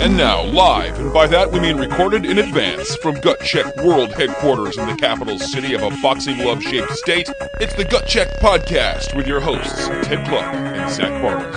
And now, live, and by that we mean recorded in advance from Gut Check World Headquarters in the capital city of a boxing glove shaped state, it's the Gut Check Podcast with your hosts, Ted Clark and Zach Barnes.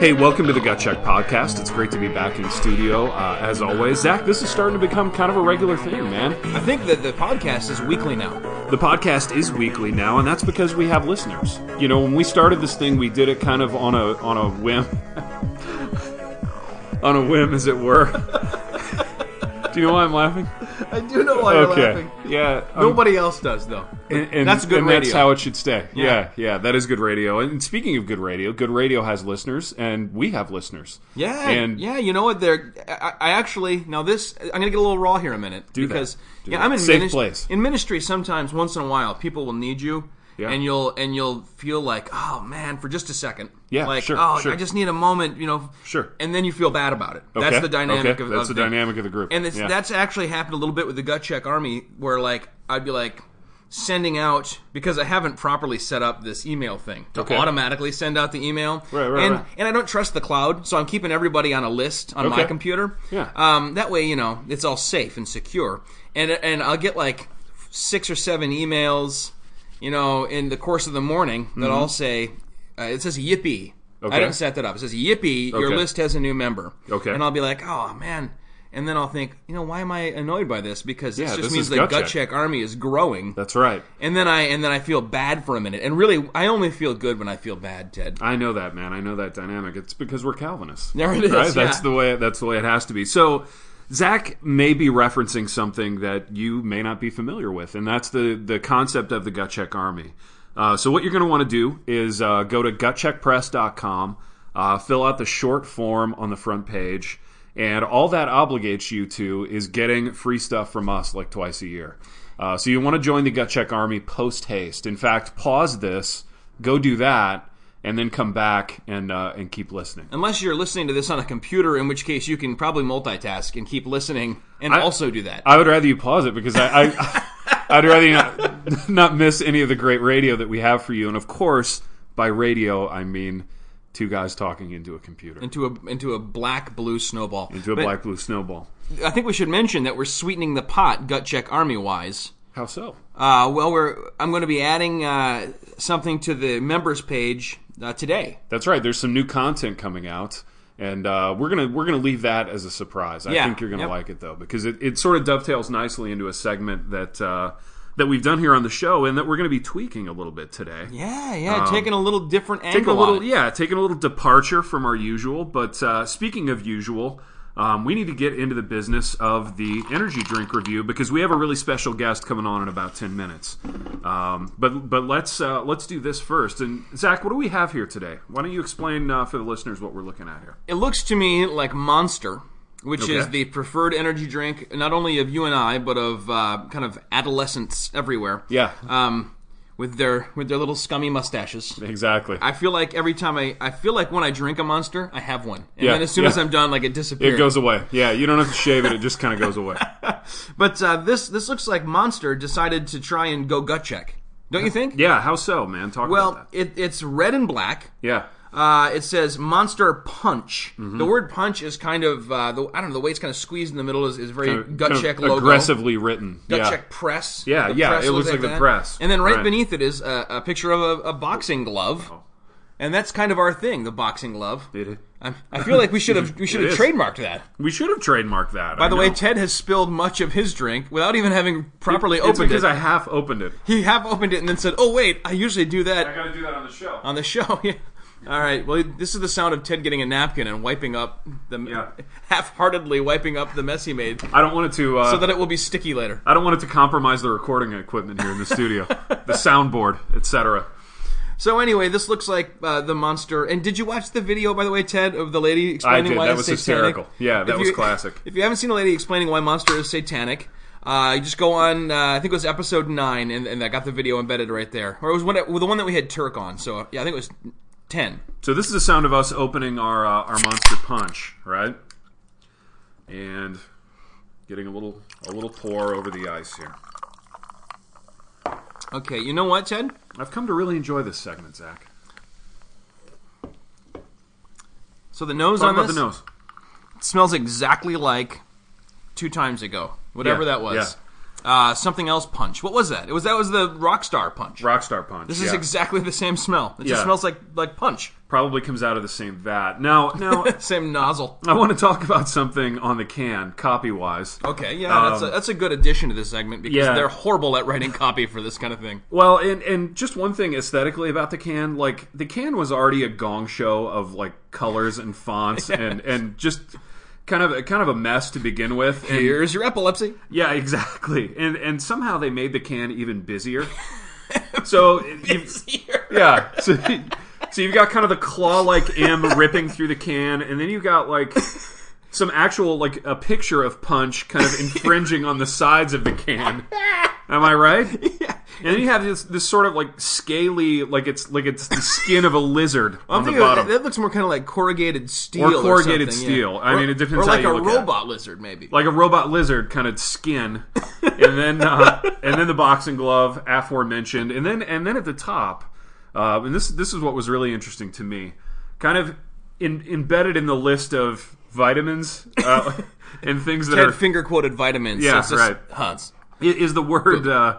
Hey, welcome to the Gut Check Podcast. It's great to be back in studio. Uh, as always, Zach, this is starting to become kind of a regular thing, man. I think that the podcast is weekly now. The podcast is weekly now, and that's because we have listeners. You know, when we started this thing, we did it kind of on a on a whim, on a whim, as it were. Do you know why I'm laughing? I do know why you're laughing. yeah. um, Nobody else does though. and, and that's good and radio. That's how it should stay. Yeah. Yeah. yeah, that is good radio. And speaking of good radio, good radio has listeners, and we have listeners. yeah, and yeah. You know what? They're. I, I actually now this. I'm gonna get a little raw here a minute Do that. because Do yeah, that. I'm in Safe minis- place. In ministry, sometimes once in a while, people will need you. Yeah. And you'll and you'll feel like, oh man, for just a second. Yeah, Like, sure, oh, sure. I just need a moment, you know. Sure. And then you feel bad about it. Okay, That's the dynamic okay, of that's of the dynamic of the group. And it's, Yeah. that's actually happened a little bit with the Gut Check Army, where like I'd be like sending out because I haven't properly set up this email thing to Okay. automatically send out the email. Right, right, and right. and I don't trust the cloud, so I'm keeping everybody on a list on my computer. Yeah. Um, that way, you know, it's all safe and secure. And and I'll get like six or seven emails, you know, in the course of the morning that I'll say uh, it says yippee. Mm-hmm. Okay. I didn't set that up. It says yippee. Your Okay. list has a new member. Okay. And I'll be like, oh man. And then I'll think, you know, why am I annoyed by this? Because this Yeah, just this means the Gut gut, Check. check. army is growing. That's right. And then I and then I feel bad for a minute. And really, I only feel good when I feel bad, Ted. I know that, man. I know that dynamic. It's because we're Calvinists. There it is, Right? yeah. That's the way. That's the way it has to be. So, Zach may be referencing something that you may not be familiar with, and that's the the concept of the gut check army. Uh, so, what you're going to want to do is uh, go to gutcheckpress.com, uh, fill out the short form on the front page, and all that obligates you to is getting free stuff from us like twice a year. Uh, so, you want to join the gut check army post haste. In fact, pause this, go do that, and then come back and uh, and keep listening. Unless you're listening to this on a computer, in which case you can probably multitask and keep listening and I- also do that. I would rather you pause it because I, I I'd rather you not, not miss any of the great radio that we have for you. And of course, by radio I mean two guys talking into a computer, into a into a black blue snowball. into a But black blue snowball. I think we should mention that we're sweetening the pot, gut check army wise. How so? Uh, well, we're I'm going to be adding uh, something to the members page uh, today. That's right. There's some new content coming out. And uh, we're gonna we're gonna leave that as a surprise. I Yeah. think you're gonna Yep. like it though because it, it sort of dovetails nicely into a segment that uh, that we've done here on the show and that we're gonna be tweaking a little bit today. Yeah, yeah, taking a little different angle. Um, taking a little on it. yeah taking a little departure from our usual but uh, speaking of usual um, we need to get into the business of the energy drink review because we have a really special guest coming on in about 10 minutes. Um, but but let's uh, let's do this first. And zach what do we have here today? Why don't you explain uh, for the listeners what we're looking at here? It looks to me like Monster, which Okay. is the preferred energy drink not only of you and I, but of uh, kind of adolescents everywhere. yeah. Um, with their with their little scummy mustaches. exactly I feel like every time I I feel like when I drink a Monster, I have one, and Yeah, then as soon yeah. as I'm done, like it disappears. it goes away yeah you don't have to shave it it just kind of goes away But uh, this this looks like Monster decided to try and go gut check. Don't you think? yeah how so man talk Well, about that it, it's red and black. yeah Uh, it says Monster Punch. Mm-hmm. The word punch is kind of uh, the, I don't know the way it's kind of squeezed in the middle is, is very Kind of- gut kind of check logo. aggressively written Gut yeah check press. Yeah, The yeah, press it looks like the that. press. And then right, Right. beneath it is a, a picture of a, a boxing glove, and that's kind of our thing, the boxing glove. It- I, I feel like we should have we should have trademarked that. we should have trademarked that By the way, Ted has spilled much of his drink without even having properly it's opened because it. Because I half opened it. he half opened it and then said, "Oh wait, I usually do that I got to do that on the show. on the show." yeah. All right. Well, this is the sound of Ted getting a napkin and wiping up the Yeah. half-heartedly wiping up the mess he made, I don't want it to. Uh, so that it will be sticky later. I don't want it to compromise the recording equipment here in the studio, the soundboard, etc. So anyway, this looks like uh, the monster. And did you watch the video, by the way, Ted, of the lady explaining I did. why That was satanic? hysterical. Yeah, that If was you- classic. If you haven't seen a lady explaining why monster is satanic, uh, you just go on. Uh, I think it was episode nine, and, and I got the video embedded right there. Or it was one, the one that we had Turk on. So yeah, I think it was ten. So this is the sound of us opening our uh, our monster punch, right? And getting a little a little pour over the ice here. Okay, you know what, Ted? I've come to really enjoy this segment, Zach. So the nose Talk on about this the nose. smells exactly like two times ago, whatever Yeah, that was. Uh, something else punch. What was that? It was that was the Rockstar punch. Rockstar Punch. this yeah. is exactly the same smell. It just Yeah. smells like like punch. probably comes out of the same vat. Now, now Same nozzle. I want to talk about something on the can, copy wise. Okay, yeah, that's a, that's a good addition to this segment because Um, yeah. they're horrible at writing copy for this kind of thing. Well, and and just one thing aesthetically about the can, like the can was already a gong show of like colors and fonts and and just kind of kind of a mess to begin with. And, Here's your epilepsy. yeah, exactly. And and somehow they made the can even busier. So you, yeah, so, so you've got kind of the claw-like M ripping through the can, and then you've got like some actual like a picture of Punch kind of infringing on the sides of the can. Am I right? Yeah. And then you have this this sort of like scaly, like it's like it's the skin of a lizard on I'm the thinking bottom, that looks more kind of like corrugated steel Or corrugated something, steel. yeah. I Or- mean, it depends Or how like you a look at it. robot lizard, maybe. like a robot lizard kind of skin, and then uh, and then the boxing glove aforementioned, and then and then at the top, uh, and this this is what was really interesting to me, kind of in, embedded in the list of vitamins uh, and things that Ted are finger quoted vitamins. Yeah, so it's just right. Hans. i- is the word uh,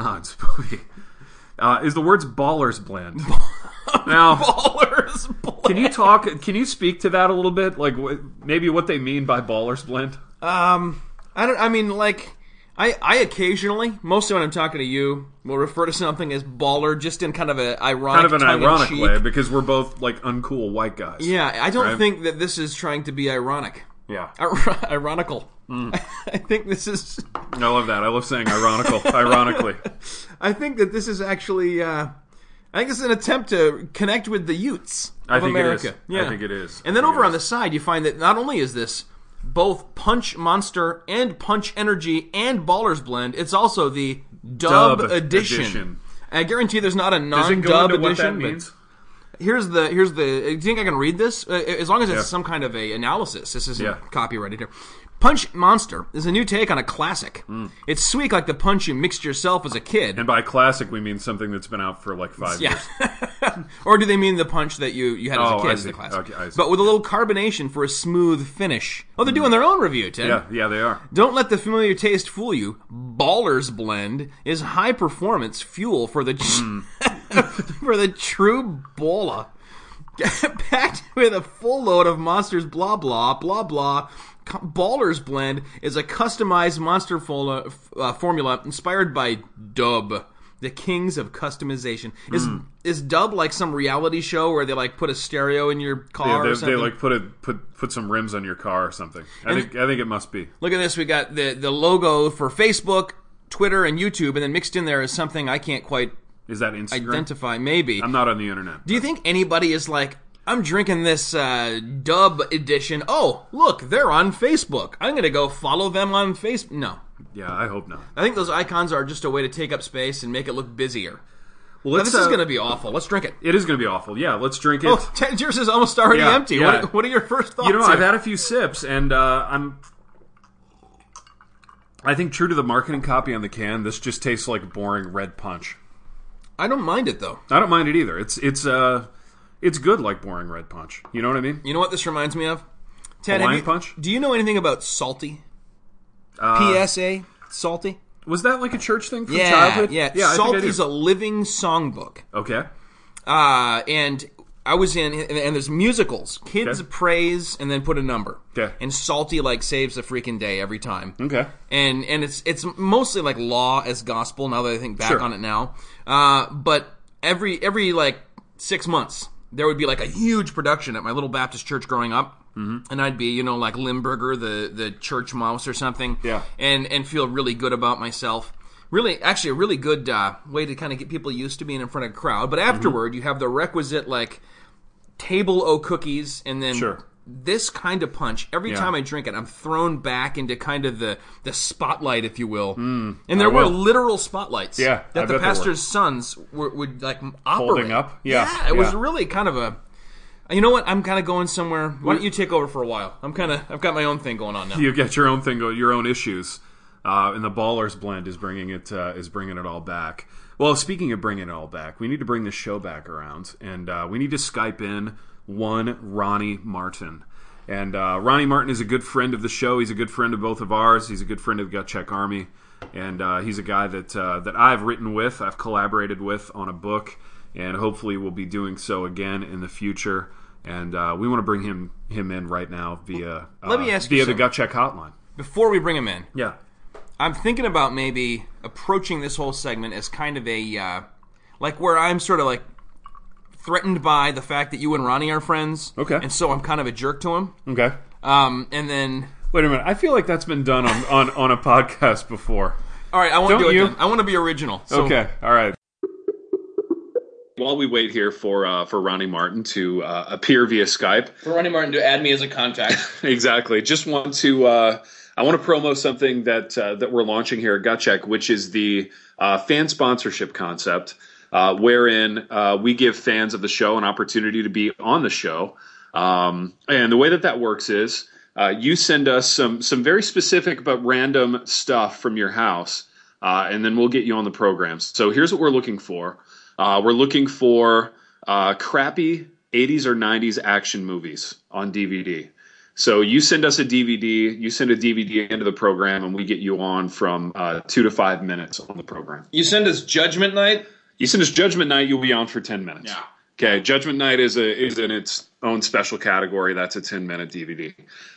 oh, it's spooky. Uh, is the words ballers blend now Ballers. can you talk can you speak to that a little bit like wh- maybe what they mean by ballers blend Um, I don't. I mean, like, I I occasionally, mostly when I'm talking to you, will refer to something as baller, just in kind of a ironic, kind of an ironic way because we're both like uncool white guys Yeah, I don't Right. think that this is trying to be ironic. Yeah Ir- ironical. Hmm. I think this is. I love that. I love saying ironical. ironically, I think that this is actually. Uh, I think it's an attempt to connect with the Utes of I think America. it is. Yeah. I think it is. And then over on the side, you find that not only is this both Punch Monster and Punch Energy and Ballers Blend, it's also the Dub, Dub edition. edition. I guarantee there's not a does it go non-dub into what edition. that means? Here's the here's the. Do you think I can read this? Uh, as long as it's Yeah. some kind of a analysis. This isn't Yeah. copyrighted here. Punch Monster is a new take on a classic. It's sweet like the punch you mixed yourself as a kid. And by classic, we mean something that's been out for like five Yeah. years. or do they mean the punch that you, you had as Oh, a kid I as see. the class? Okay, But with a little carbonation for a smooth finish. Oh, they're doing their own review, Ted. Yeah, yeah, they are. Don't let the familiar taste fool you. Ballers Blend is high performance fuel for the Hmm. for the true bola. Packed with a full load of monsters, blah blah blah blah. Ballers Blend is a customized monster uh, formula inspired by Dub, the kings of customization. Is Hmm. is Dub like some reality show where they like put a stereo in your Yeah, car or they, something? they like put a put put some rims on your car or something. I think I think it must be. Look at this. We got the the logo for Facebook, Twitter, and YouTube, and then mixed in there is something I can't quite Is that Instagram? identify. Maybe. I'm not on the internet. Do you think anybody is like, I'm drinking this uh, dub edition. Oh, look, they're on Facebook. I'm going to go follow them on Facebook. No. Yeah, I hope not. I think those icons are just a way to take up space and make it look busier. Well, Now, this is uh, going to be awful. Let's drink it. It is going to be awful. Yeah, let's drink it. Oh, yours is almost already Yeah, empty. yeah. What, what are your first thoughts? you know, here? I've had a few sips, and uh, I'm. I think true to the marketing copy on the can, this just tastes like boring red punch. I don't mind it though. I don't mind it either. It's it's uh, it's good like boring red punch. You know what I mean? You know what this reminds me of? Ted, Hawaiian you- Punch? Do you know anything about Psalty? Uh, PSA Psalty. Was that like a church thing from Yeah, childhood? yeah. yeah. I think I Psalty's a living songbook. okay. Uh, and I was in, and, and there's musicals. Kids Okay. praise and then put a number. Okay. And Psalty like saves the freaking day every time. Okay. And and it's it's mostly like law as gospel. Now that I think back Sure. on it now, uh, but every every like six months there would be like a huge production at my little Baptist church growing up. Mm-hmm. And I'd be, you know, like Limburger, the the church mouse or something, Yeah. and and feel really good about myself. Really, actually, a really good uh, way to kind of get people used to being in front of a crowd. But Mm-hmm. afterward, you have the requisite like table o cookies, and then Sure. this kind of punch. Every Yeah. time I drink it, I'm thrown back into kind of the the spotlight, if you will. and there I were will. literal spotlights. Yeah, I that the bet were. pastor's sons were, would like operate. Holding up? Yeah, it was really kind of a. You know what? I'm kind of going somewhere. Why don't you take over for a while? I'm kind of. I've got my own thing going on now. You get your own thing, your own issues, uh, and the Ballers blend is bringing it uh, is bringing it all back. Well, speaking of bringing it all back, we need to bring the show back around, and uh, we need to Skype in one Ronnie Martin. And uh, Ronnie Martin is a good friend of the show. He's a good friend of both of ours. He's a good friend of the Gut Check Army, and uh, he's a guy that uh, that I've written with, I've collaborated with on a book, and hopefully we'll be doing so again in the future. And uh, we want to bring him him in right now via Let me ask you via the. Gut Check hotline. Before we bring him in, Yeah. I'm thinking about maybe approaching this whole segment as kind of a uh, like where I'm sort of like threatened by the fact that you and Ronnie are friends. Okay. And so I'm kind of a jerk to him. Okay. Um, and then Wait a minute. I feel like that's been done on, on, on a podcast before. all right, I want to Don't do it. you? Then. I want to be original. So, Okay, all right. While we wait here for uh, for Ronnie Martin to uh, appear via Skype, For Ronnie Martin to add me as a contact. exactly. Just want to uh, I want to promo something that uh, that we're launching here at Gut Check, which is the uh, fan sponsorship concept, uh, wherein uh, we give fans of the show an opportunity to be on the show. Um, and the way that that works is uh, you send us some some very specific but random stuff from your house, uh, and then we'll get you on the programs. So here's what we're looking for. We're looking for crappy 80s or 90s action movies on DVD. So you send us a DVD, you send a DVD into the program, and we get you on from uh, two to five minutes on the program. you send us Judgment Night. You send us Judgment Night, you'll be on for 10 minutes. Yeah. Okay, Judgment Night is a is in its own special category. That's a 10 minute DVD.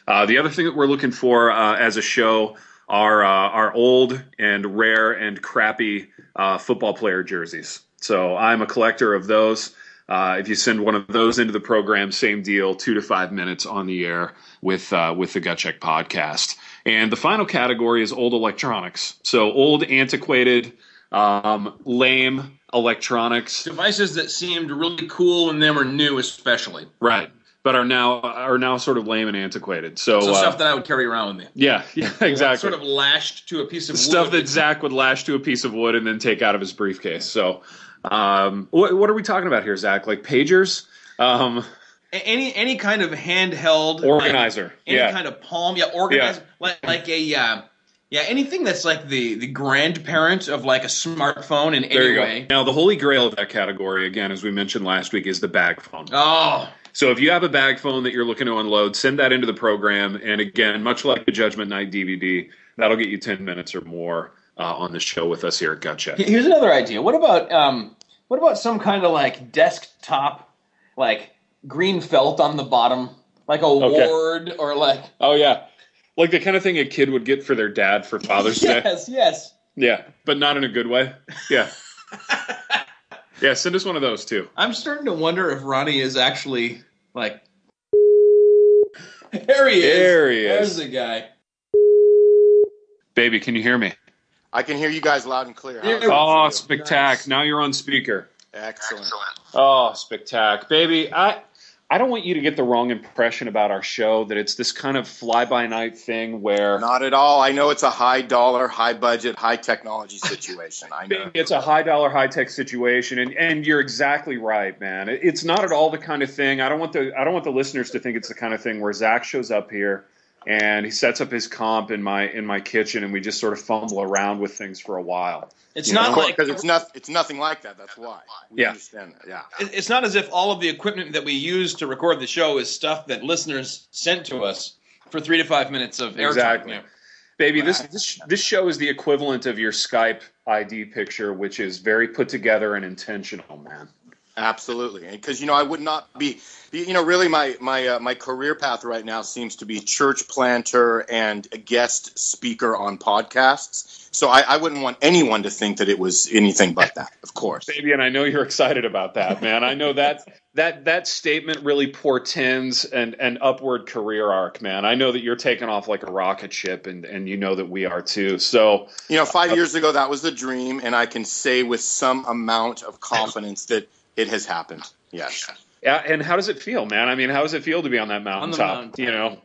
Uh, the other thing that we're looking for uh, as a show are uh, our old and rare and crappy uh, football player jerseys. So I'm a collector of those. Uh, if you send one of those into the program, same deal, two to five minutes on the air with uh, with the Gut Check podcast. And the final category is old electronics. So old, antiquated, um, lame electronics. Devices that seemed really cool when they were new, especially. Right. But are now are now sort of lame and antiquated. So, So uh, stuff that I would carry around with me. yeah, yeah, exactly. Sort of lashed to a piece of stuff wood. that Zach would lash to a piece of wood and then take out of his briefcase. So, um, what, what are we talking about here, Zach? Like pagers, um, any any kind of handheld organizer. like, any yeah, kind of palm, yeah, organizer, like like a uh, yeah, anything that's like the the grandparent of like a smartphone in there any way. Now, the holy grail of that category, again, as we mentioned last week, is the bag phone. Oh, So if you have a bag phone that you're looking to unload, send that into the program. And again, much like the Judgment Night DVD, that'll get you 10 minutes or more uh, on the show with us here at Gut Check. here's another idea. What about um, what about some kind of like desktop, like green felt on the bottom, like a Okay. ward or like Oh, yeah. Like the kind of thing a kid would get for their dad for Father's Day. yes, yes. Yeah, but not in a good way. Yeah. yeah, send us one of those too. I'm starting to wonder if Ronnie is actually like. There he is. There he There's the guy. Baby, can you hear me? I can hear you guys loud and clear. How's Oh, for spectac. Nice. Now you're on speaker. Excellent. Oh, spectac. Baby, I I don't want you to get the wrong impression about our show that it's this kind of fly by night thing where Not at all. I know it's a high dollar, high budget, high technology situation. I know. it's a high dollar, high tech situation, and, and you're exactly right, man. It's not at all the kind of thing. I don't want the I don't want the listeners to think it's the kind of thing where Zach shows up here and he sets up his comp in my in my kitchen, and we just sort of fumble around with things for a while. It's You not know? like because it's not it's nothing like that. That's why. We Yeah. understand that. Yeah. it's not as if all of the equipment that we use to record the show is stuff that listeners sent to us for three to five minutes of airtime. Exactly. Yeah. Baby, this, this this show is the equivalent of your Skype ID picture, which is very put together and intentional, man. Absolutely, because you know I would not be, you know, really my my uh, my career path right now seems to be church planter and a guest speaker on podcasts. So I, I wouldn't want anyone to think that it was anything but that. Of course, Baby, and I know you're excited about that, man. I know that that that statement really portends an an upward career arc, man. I know that you're taking off like a rocket ship, and and you know that we are too. So you know, five years ago that was the dream, and I can say with some amount of confidence that it has happened. Yes. yeah, and how does it feel, man? I mean, how does it feel to be on that mountaintop? mountaintop. You know,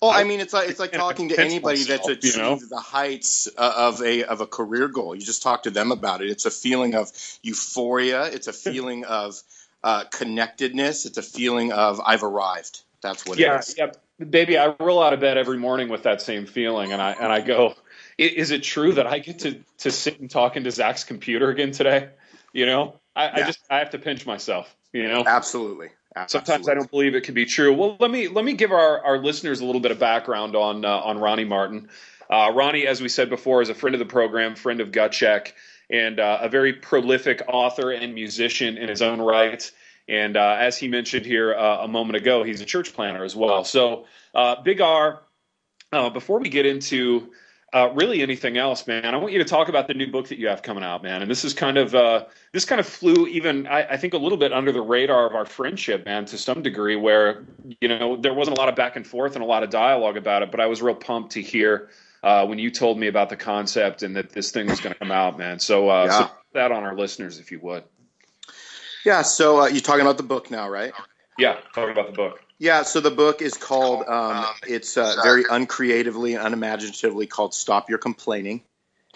Well, I mean, it's like it's like talking to anybody that's myself, you know? the heights uh, of a of a career goal. You just talk to them about it. It's a feeling of euphoria. It's a feeling of uh, connectedness. It's a feeling of I've arrived. That's what yeah, it is. yeah, baby. I roll out of bed every morning with that same feeling, and I and I go, is it true that I get to to sit and talk into Zach's computer again today? You know, I, I just I have to pinch myself. You know, Absolutely, Sometimes I don't believe it can be true. Well, let me let me give our, our listeners a little bit of background on uh, on Ronnie Martin. Uh, Ronnie, as we said before, is a friend of the program, friend of Gut Check, and uh, a very prolific author and musician in his own right. And uh, as he mentioned here uh, a moment ago, he's a church planter as well. So, uh, Big R, uh, before we get into uh, really anything else, man, I want you to talk about the new book that you have coming out, man. And this is kind of uh, this kind of flew even I, I think a little bit under the radar of our friendship, man, to some degree, where you know there wasn't a lot of back and forth and a lot of dialogue about it, but I was real pumped to hear uh, when you told me about the concept and that this thing was going to come out, man. So, uh, Yeah. so that on our listeners, if you would. Yeah. So uh, you're talking about the book now, right? Yeah, talk about the book. Yeah, so the book is called, um, it's uh, very uncreatively unimaginatively called Stop Your Complaining.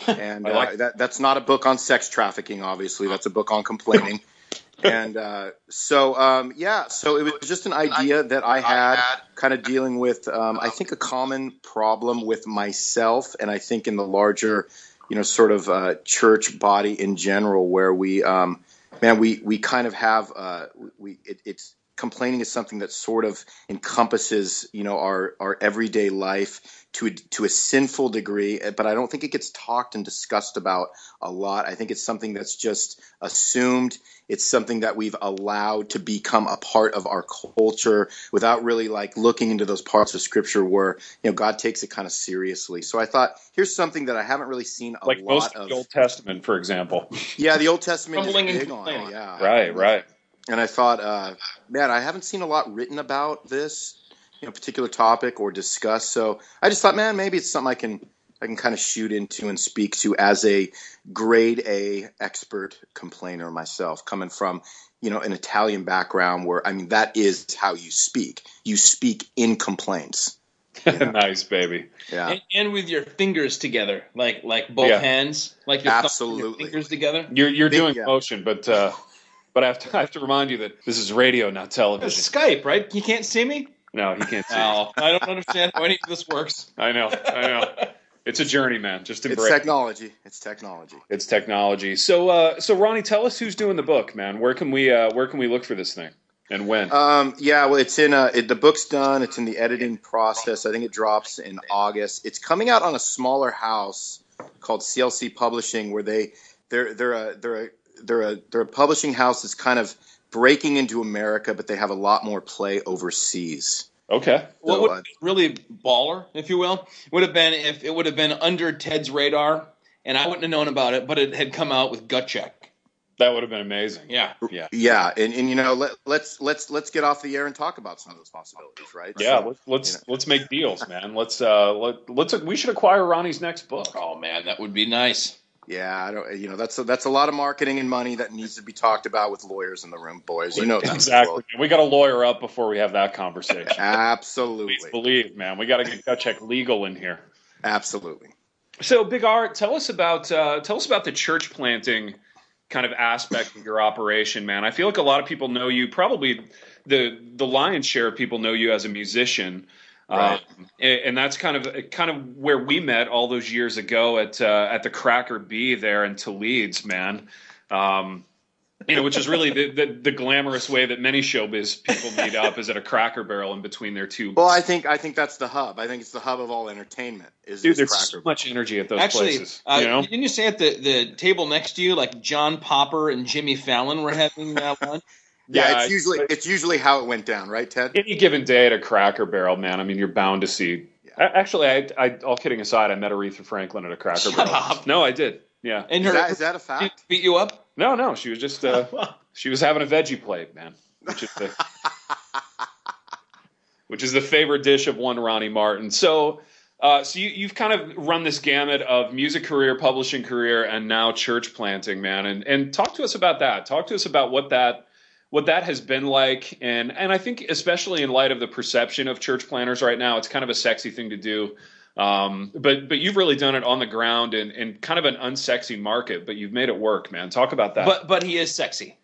And I like uh, that, that's not a book on sex trafficking, obviously. That's a book on complaining. and uh, so, um, yeah, so it was just an idea that I had kind of dealing with, um, I think, a common problem with myself and I think in the larger, you know, sort of uh, church body in general, where we, um, man, we, we kind of have, uh, we, it, it's, complaining is something that sort of encompasses, you know, our our everyday life to a, to a sinful degree. eh, But I don't think it gets talked and discussed about a lot. I think it's something that's just assumed. It's something that we've allowed to become a part of our culture without really like looking into those parts of Scripture where you know God takes it kind of seriously. So I thought here's something that I haven't really seen a Like most lot of of. the Old Testament, for example. Yeah, the Old Testament is big on it. Yeah, right, right. And I thought, uh, man, I haven't seen a lot written about this, you know, particular topic or discussed. So I just thought, man, maybe it's something I can I can kind of shoot into and speak to as a grade A expert complainer myself, coming from you know an Italian background where I mean that is how you speak. You speak in complaints. nice, baby. Yeah, And, and with your fingers together, like like both Yeah. hands, like your thumbs and your fingers together. You're you're Big doing gap. motion, but uh, but I have to I have to remind you that this is radio, not television. It's television. Skype, right? You can't see me. No, he can't see. No, I don't understand how any of this works. I know, I know. It's a journey, man. Just it's embrace. it. technology. It's technology. It's technology. So, uh, so Ronnie, tell us who's doing the book, man. Where can we uh, where can we look for this thing and when? Um, yeah, well, it's in uh, it, the book's done. It's in the editing process. I think it drops in August. It's coming out on a smaller house called CLC Publishing, where they they're they're a they're a they're a they're a publishing house that's kind of breaking into America, but they have a lot more play overseas. okay. What would uh, really baller, if you will, would have been if it would have been under Ted's radar, and I wouldn't have known about it, but it had come out with gut check. That would have been amazing. Yeah. Yeah. Yeah, and, and you know let, let's let's let's get off the air and talk about some of those possibilities, right? Yeah, So, let's let's, you know. let's make deals, man. Let's uh let, let's we should acquire Ronnie's next book. Oh man, that would be nice. Yeah, I don't. You know, that's a, that's a lot of marketing and money that needs to be talked about with lawyers in the room, boys. You know that. Exactly. We got to lawyer up before we have that conversation. Absolutely. Please believe, man. We got to get gut check legal in here. Absolutely. So, Big R, tell us about uh, tell us about the church planting kind of aspect of your operation, man. I feel like a lot of people know you. Probably the the lion's share of people know you as a musician, Right. um, and, and that's kind of kind of where we met all those years ago at uh, at the Cracker Bee there in Toledo, man. Um, you know, which is really the, the, the glamorous way that many showbiz people meet up is at a Cracker Barrel in between their two. Well, I think I think that's the hub. I think it's the hub of all entertainment. Is Dude, is there's Cracker so much energy at those Actually, places. uh, you know? didn't you say at the, the table next to you, like John Popper and Jimmy Fallon were having uh, lunch? Yeah, Yeah, it's usually but- it's usually how it went down, right, Ted? any given day at a Cracker Barrel, man. I mean, you're bound to see. A- Actually, I, I, all kidding aside, I met Aretha Franklin at a Cracker Shut Barrel. up. No, I did. Yeah. And Is her that, is that a she fact? beat you up? No, no, she was just uh, she was having a veggie plate, man, which is the which is the favorite dish of one Ronnie Martin. So. Uh, so you, you've kind of run this gamut of music career, publishing career, and now church planting, man. And and talk to us about that. Talk to us about what that what that has been like, and and I think especially in light of the perception of church planters right now, it's kind of a sexy thing to do. Um, but but you've really done it on the ground in, in kind of an unsexy market, but you've made it work, man. Talk about that. But but he is sexy.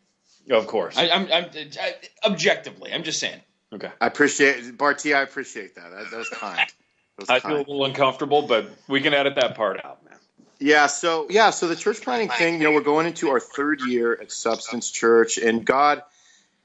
of course. I, I'm, I'm I, objectively. I'm just saying. okay. I appreciate Barty. I appreciate that. That, that was kind. That was I feel a little uncomfortable, but we can edit that part out, man. Yeah, so yeah, so the church planting thing, you know, we're going into our third year at Substance Church, and God,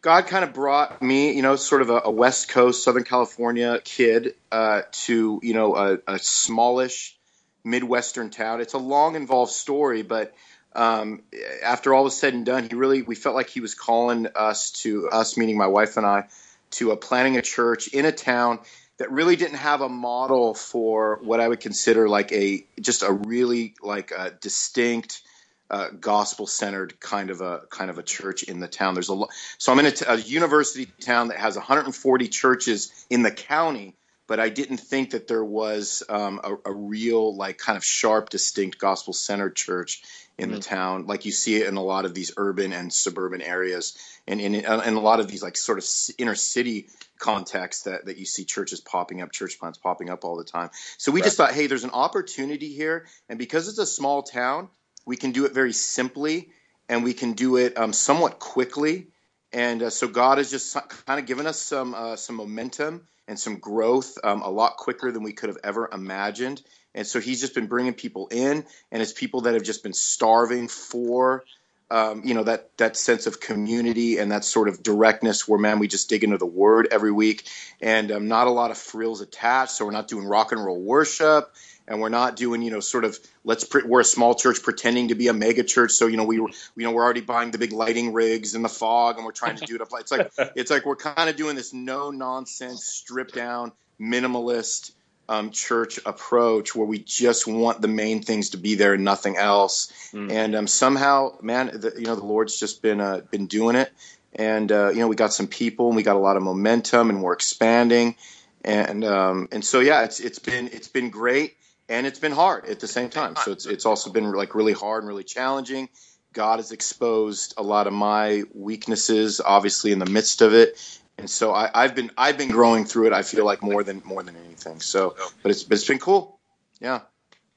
God kind of brought me, you know, sort of a, a West Coast, Southern California kid uh, to, you know, a, a smallish Midwestern town. It's a long, involved story, but um, after all was said and done, he really, we felt like he was calling us to, us meaning my wife and I, to uh, planning a church in a town that really didn't have a model for what I would consider like a just a really like a distinct uh, gospel centered kind of a kind of a church in the town. There's a lo- so I'm in a, t- a university town that has 140 churches in the county, but I didn't think that there was um, a, a, real like kind of sharp, distinct gospel centered church in mm-hmm. the town, like you see it in a lot of these urban and suburban areas, and in, in, in a lot of these like sort of inner city contexts that that you see churches popping up, church plants popping up all the time. So we right. just thought, hey, there's an opportunity here, and because it's a small town we can do it very simply and we can do it um, somewhat quickly. And uh, so God has just kind of given us some uh, some momentum and some growth um, a lot quicker than we could have ever imagined. And so He's just been bringing people in, and it's people that have just been starving for, um, you know, that that sense of community and that sort of directness. Where man, we just dig into the Word every week, and um, not a lot of frills attached. So we're not doing rock and roll worship and we're not doing you know sort of let's pre- we're a small church pretending to be a mega church. So you know we you know we're already buying the big lighting rigs and the fog and we're trying to do it up. It's like it's like we're kind of doing this no nonsense stripped down minimalist um, church approach where we just want the main things to be there and nothing else. Mm. and um, somehow man the, you know the lord's just been uh, been doing it. And uh, you know we got some people and we got a lot of momentum and we're expanding. And um, and so yeah it's it's been it's been great and it's been hard at the same time. So it's it's also been like really hard and really challenging. God has exposed a lot of my weaknesses, obviously in the midst of it, and so I, have been I've been growing through it. I feel like more than more than anything. So, but it's it's been cool. Yeah.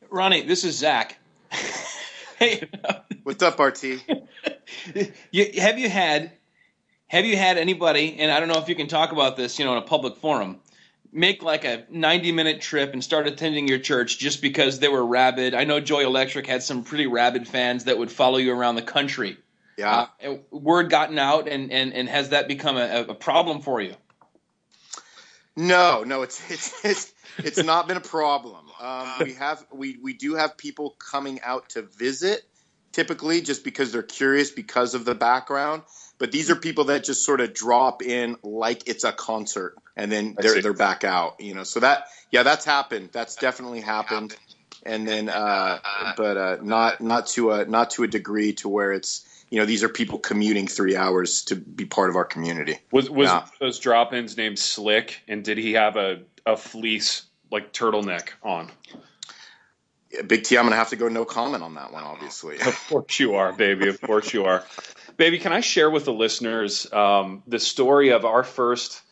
Ronnie, this is Zach. hey, what's up, RT? you, have you had have you had anybody? And I don't know if you can talk about this, you know, in a public forum make like a 90 minute trip and start attending your church just because they were rabid. I know Joy Electric had some pretty rabid fans that would follow you around the country. Yeah. Uh, word gotten out, and, and, and has that become a, a problem for you? No, no, it's it's it's, it's not been a problem. Um, we have we we do have people coming out to visit, typically just because they're curious because of the background. But these are people that just sort of drop in like it's a concert and then they're they're back out. You know, so that yeah, that's happened. That's definitely happened. And then, uh, but uh, not not to a not to a degree to where it's you know these are people commuting three hours to be part of our community. Was was yeah. those drop-ins named Slick? And did he have a a fleece like turtleneck on? Big T, I'm gonna have to go no comment on that one, obviously. of course you are, baby. Of course you are. Baby, can I share with the listeners um, the story of our first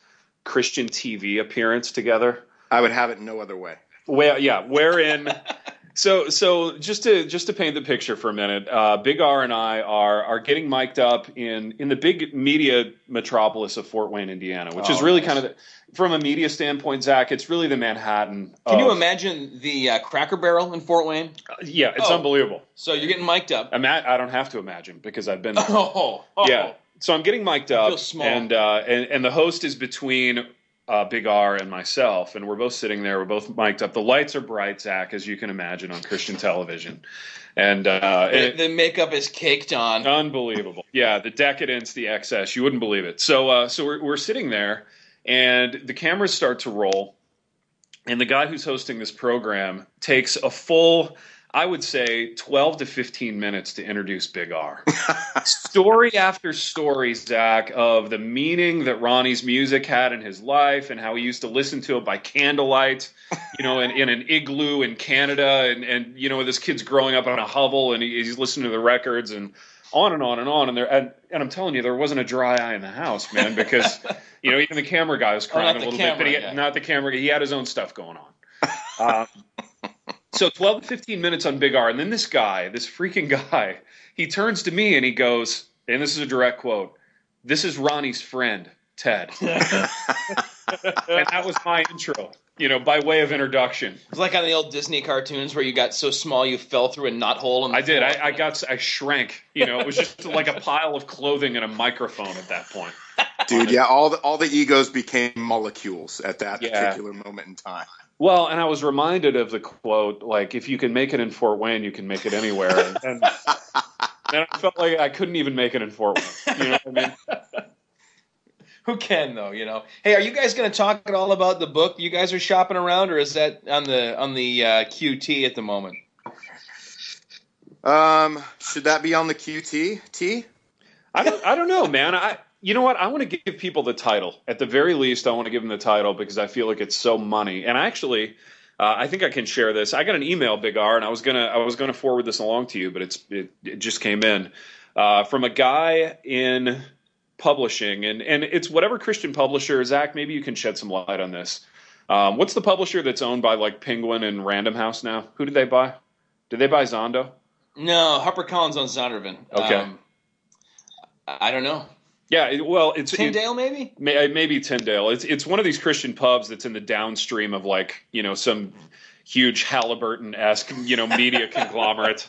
Christian TV appearance together? I would have it no other way. Well, yeah, wherein. so, so just to just to paint the picture for a minute, uh, Big R and I are are getting mic'd up in in the big media metropolis of Fort Wayne, Indiana, which oh, is really nice. kind of the, from a media standpoint, Zach. It's really the Manhattan. Can of, you imagine the uh, Cracker Barrel in Fort Wayne? Uh, yeah, it's oh, unbelievable. So you're getting mic'd up. Ima- I don't have to imagine because I've been. There. Oh, oh, yeah. So I'm getting mic'd up, and uh, and and the host is between uh, Big R and myself, and we're both sitting there. We're both mic'd up. The lights are bright, Zach, as you can imagine on Christian television, and uh, the, the, makeup is caked on. Unbelievable. Yeah, the decadence, the excess. You wouldn't believe it. So, uh, so we're, we're sitting there, and the cameras start to roll, and the guy who's hosting this program takes a full I would say 12 to 15 minutes to introduce Big R. story after story, Zach, of the meaning that Ronnie's music had in his life and how he used to listen to it by candlelight, you know, in, in an igloo in Canada. And, and, you know, this kid's growing up on a hovel and he, he's listening to the records and on and on and on. And there, and, and, I'm telling you, there wasn't a dry eye in the house, man, because, you know, even the camera guy was crying oh, a little bit, but he, not the camera, guy. he had his own stuff going on. Uh, so 12 to 15 minutes on Big R. And then this guy, this freaking guy, he turns to me and he goes, and this is a direct quote this is Ronnie's friend, Ted. and that was my intro. you know, by way of introduction. It's like on the old Disney cartoons where you got so small you fell through a knot hole. In the I did. I, I got. I shrank. You know, it was just like a pile of clothing and a microphone at that point. Dude, yeah, all the all the egos became molecules at that Yeah. particular moment in time. Well, and I was reminded of the quote, like, if you can make it in Fort Wayne, you can make it anywhere. And, and, and I felt like I couldn't even make it in Fort Wayne. You know what I mean? Who can though? You know. Hey, are you guys going to talk at all about the book you guys are shopping around, or is that on the on the uh, QT at the moment? Um, should that be on the QT? T? I don't, I don't know, man. I, you know what? I want to give people the title. At the very least, I want to give them the title because I feel like it's so money. And actually, uh, I think I can share this. I got an email, Big R, and I was gonna, I was gonna forward this along to you, but it's, it, it just came in uh, from a guy in publishing, and and it's whatever Christian publisher. Zach, maybe you can shed some light on this. Um, what's the publisher that's owned by like Penguin and Random House now? Who did they buy? Did they buy Zondo? No, Harper Collins on Zondervan. Okay. Um, I don't know. Yeah, well, it's it- maybe. May- uh, maybe Tyndale. It's it's one of these Christian pubs that's in the downstream of like you know some huge Halliburton esque you know media conglomerate.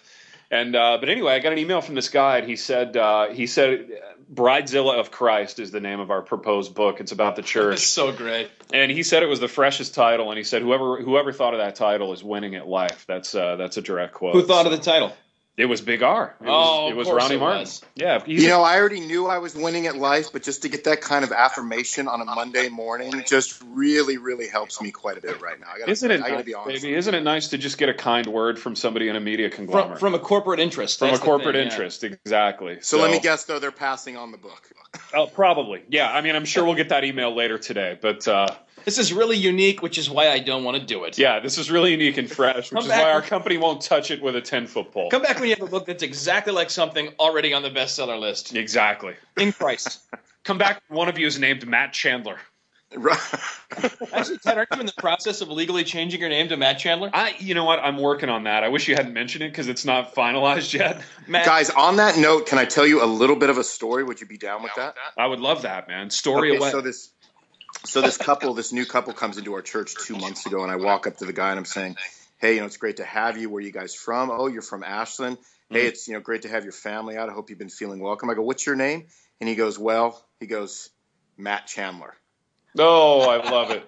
And uh, but anyway, I got an email from this guy, and he said uh, he said Bridezilla of Christ is the name of our proposed book. It's about the church, so great. and he said it was the freshest title. And he said whoever whoever thought of that title is winning at life. That's uh, that's a direct quote. Who thought of the title? It was Big R. It Oh, was, of it was course Ronnie it Martin. was. Yeah, You know, I already knew I was winning at life, but just to get that kind of affirmation on a Monday morning just really, really helps me quite a bit right now. I gotta, Isn't it I gotta nice, be honest. baby? Isn't it nice to just get a kind word from somebody in a media From, conglomerate? from a corporate interest. From a corporate thing, yeah. interest, exactly. So, let me guess, though, they're passing on the book. Oh, probably. Yeah. I mean, I'm sure we'll get that email later today. But uh, This is really unique, which is why I don't want to do it. yeah, this is really unique and fresh, which Come is back- why our company won't touch it with a 10 foot pole. Come back when you have a book that's exactly like something already on the bestseller list Exactly. in Christ. Come back. One of you is named Matt Chandler. Actually, Ted, aren't you in the process of legally changing your name to Matt Chandler? I, you know what? I'm working on that. I wish you hadn't mentioned it because it's not finalized yet. Matt, Guys, on that note, can I tell you a little bit of a story? Would you be down with that? I would love that, man. Story Okay, away. so this so this couple, this new couple comes into our church two months ago, and I walk up to the guy and I'm saying, Hey, you know, it's great to have you. Where are you guys from? Oh, you're from Ashland. Hmm. Hey, it's you know great to have your family out. I hope you've been feeling welcome. I go, What's your name? And he goes, Well, he goes, Matt Chandler. oh, I love it.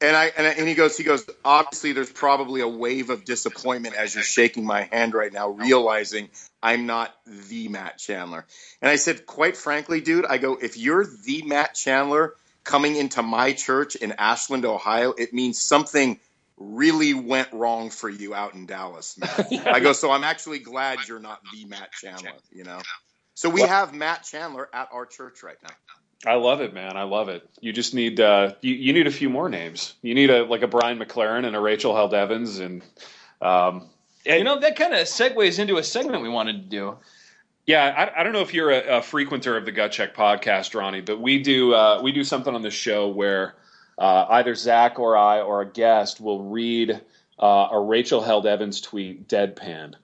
And I, and I and he goes he goes obviously there's probably a wave of disappointment as you're shaking my hand right now realizing I'm not the Matt Chandler. And I said quite frankly dude I go if you're the Matt Chandler coming into my church in Ashland Ohio it means something really went wrong for you out in Dallas man. I go so I'm actually glad you're not the Matt Chandler, you know. So we have Matt Chandler at our church right now. I love it, man. I love it. You just need uh, you, you need a few more names. You need a like a Brian McLaren and a Rachel Held Evans and um, you know, that kind of segues into a segment we wanted to do. Yeah, I, I don't know if you're a, a frequenter of the Gut Check podcast, Ronnie, but we do uh, we do something on the show where uh, either Zach or I or a guest will read uh, a Rachel Held Evans tweet deadpan.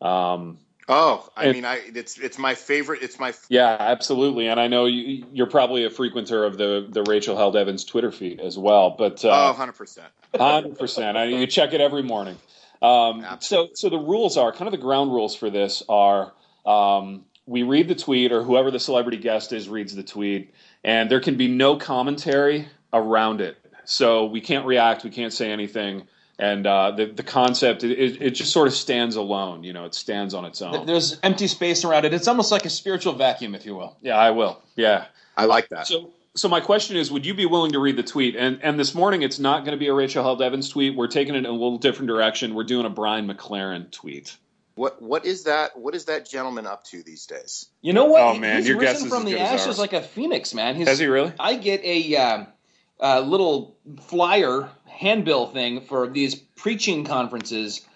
Um, Oh, I And- mean I it's it's my favorite it's my yeah, absolutely, and I know you, you're probably a frequenter of the the Rachel Held Evans Twitter feed as well. But oh uh, 100%. Hundred percent. I you check it every morning. Um, so, so the rules are kind of the ground rules for this are um, we read the tweet, or whoever the celebrity guest is reads the tweet, and there can be no commentary around it. So we can't react, we can't say anything, and uh, the the concept it, it, it just sort of stands alone. You know, it stands on its own. There's empty space around it. It's almost like a spiritual vacuum, if you will. Yeah, I will. Yeah. I like that. So, so my question is, would you be willing to read the tweet? And and this morning, it's not going to be a Rachel Held Evans tweet. We're taking it in a little different direction. We're doing a Brian McLaren tweet. What what is that? What is that gentleman up to these days? You know what? Oh, man, he's your guess risen is from as the good as ashes ours. like a phoenix, man. He's, Has he really? I get a uh, uh, little flyer handbill thing for these preaching conferences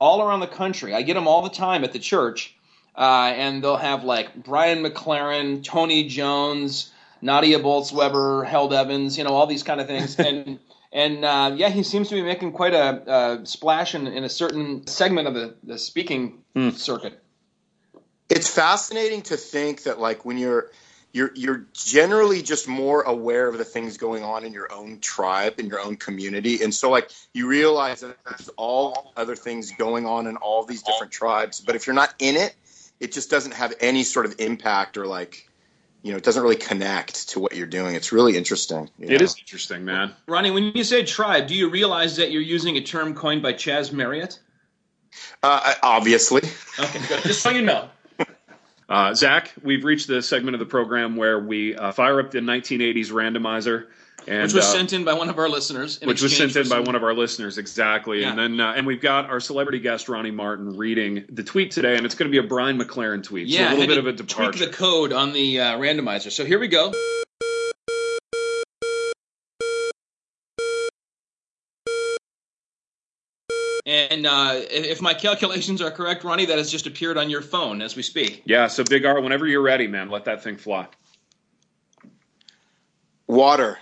all around the country. I get them all the time at the church, uh, and they'll have like Brian McLaren, Tony Jones, Nadia Bolz-Weber, Held Evans, you know, all these kind of things. And and uh, yeah, he seems to be making quite a, a splash in, in a certain segment of the, the speaking Hmm. circuit. It's fascinating to think that like when you're you're you're generally just more aware of the things going on in your own tribe in your own community and so like you realize that there's all other things going on in all these different tribes but if you're not in it it just doesn't have any sort of impact or like you know it doesn't really connect to what you're doing it's really interesting you It know? is interesting, man. Ronnie, when you say tribe, do you realize that you're using a term coined by Chaz Marriott? uh, obviously Okay, good. Just so you know. Uh, Zach, we've reached the segment of the program where we uh, fire up the 1980s randomizer, and Which was uh, sent in by one of our listeners. which was sent in by one of our listeners, exactly. Yeah. And then uh, and we've got our celebrity guest Ronnie Martin reading the tweet today, and it's going to be a Brian McLaren tweet. Yeah, so a little bit of a tweak departure. the code on the uh, randomizer. So here we go. And uh, if if my calculations are correct, Ronnie, that has just appeared on your phone as we speak. yeah, so Big R, whenever you're ready, man, let that thing fly. water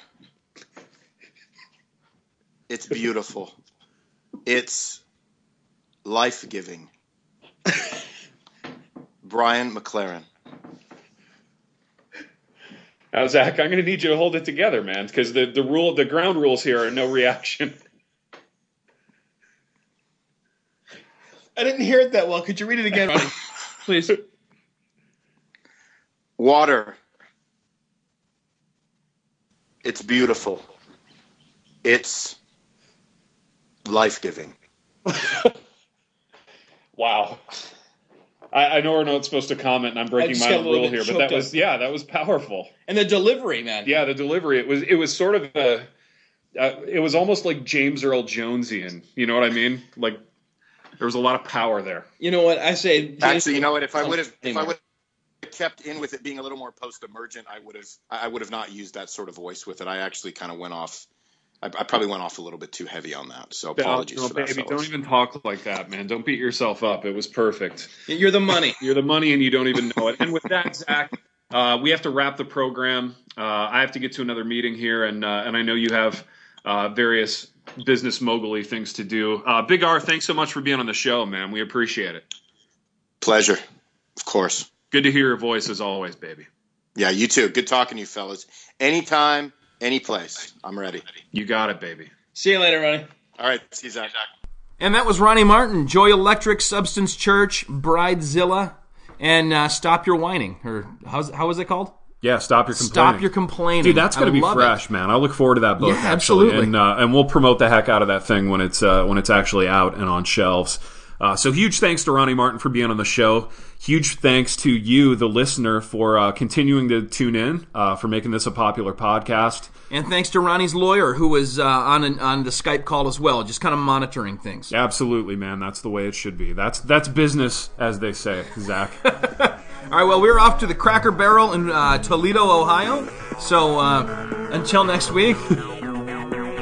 it's beautiful it's life-giving brian mclaren Now, Zach, I'm going to need you to hold it together, man, because the the rule, the ground rules here are no reaction. I didn't hear it that well. Could you read it again, Please. water it's beautiful it's life-giving Wow. I, I know we're not supposed to comment, and I'm breaking my own rule here, but that choked was yeah, that was powerful. And the delivery, man. Yeah, the delivery it was it was sort of a uh, it was almost like James Earl Jonesian. You know what I mean? Like there was a lot of power there. You know what I say? actually you know what if i Oh, would have if i would have kept in with it being a little more post-emergent i would have i would have not used that sort of voice with it i actually kind of went off I, I probably went off a little bit too heavy on that so apologies No, for that baby, fellas. don't even talk like that, man. Don't beat yourself up. It was perfect. You're the money. You're the money, and you don't even know it. And with that, Zach, uh, we have to wrap the program. Uh, I have to get to another meeting here, and uh, and I know you have uh, various business mogul things to do. Uh, Big R, thanks so much for being on the show, man. We appreciate it. pleasure of course Good to hear your voice as always, baby. Yeah, you too. Good talking to you, fellas. Anytime, any place. I'm ready. You got it, baby. See you later, Ronnie. All right, see you, Zach. And that was Ronnie Martin, Joy Electric, Substance Church, Bridezilla, and uh, Stop Your Whining. Or how's, how was it called? Yeah, stop your complaining. Stop Your Complaining. Dude, that's going I to be fresh, it. man. I look forward to that book. Yeah, absolutely. and uh, and we'll promote the heck out of that thing when it's uh, when it's actually out and on shelves. Uh, so huge thanks to Ronnie Martin for being on the show. Huge thanks to you, the listener, for uh, continuing to tune in, uh, for making this a popular podcast. And thanks to Ronnie's lawyer, who was uh, on an, on the Skype call as well, just kind of monitoring things. Absolutely, man. That's the way it should be. That's that's business, as they say, Zach. All right, well, we're off to the Cracker Barrel in uh, Toledo, Ohio. So uh, until next week.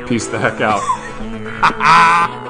Peace the heck out.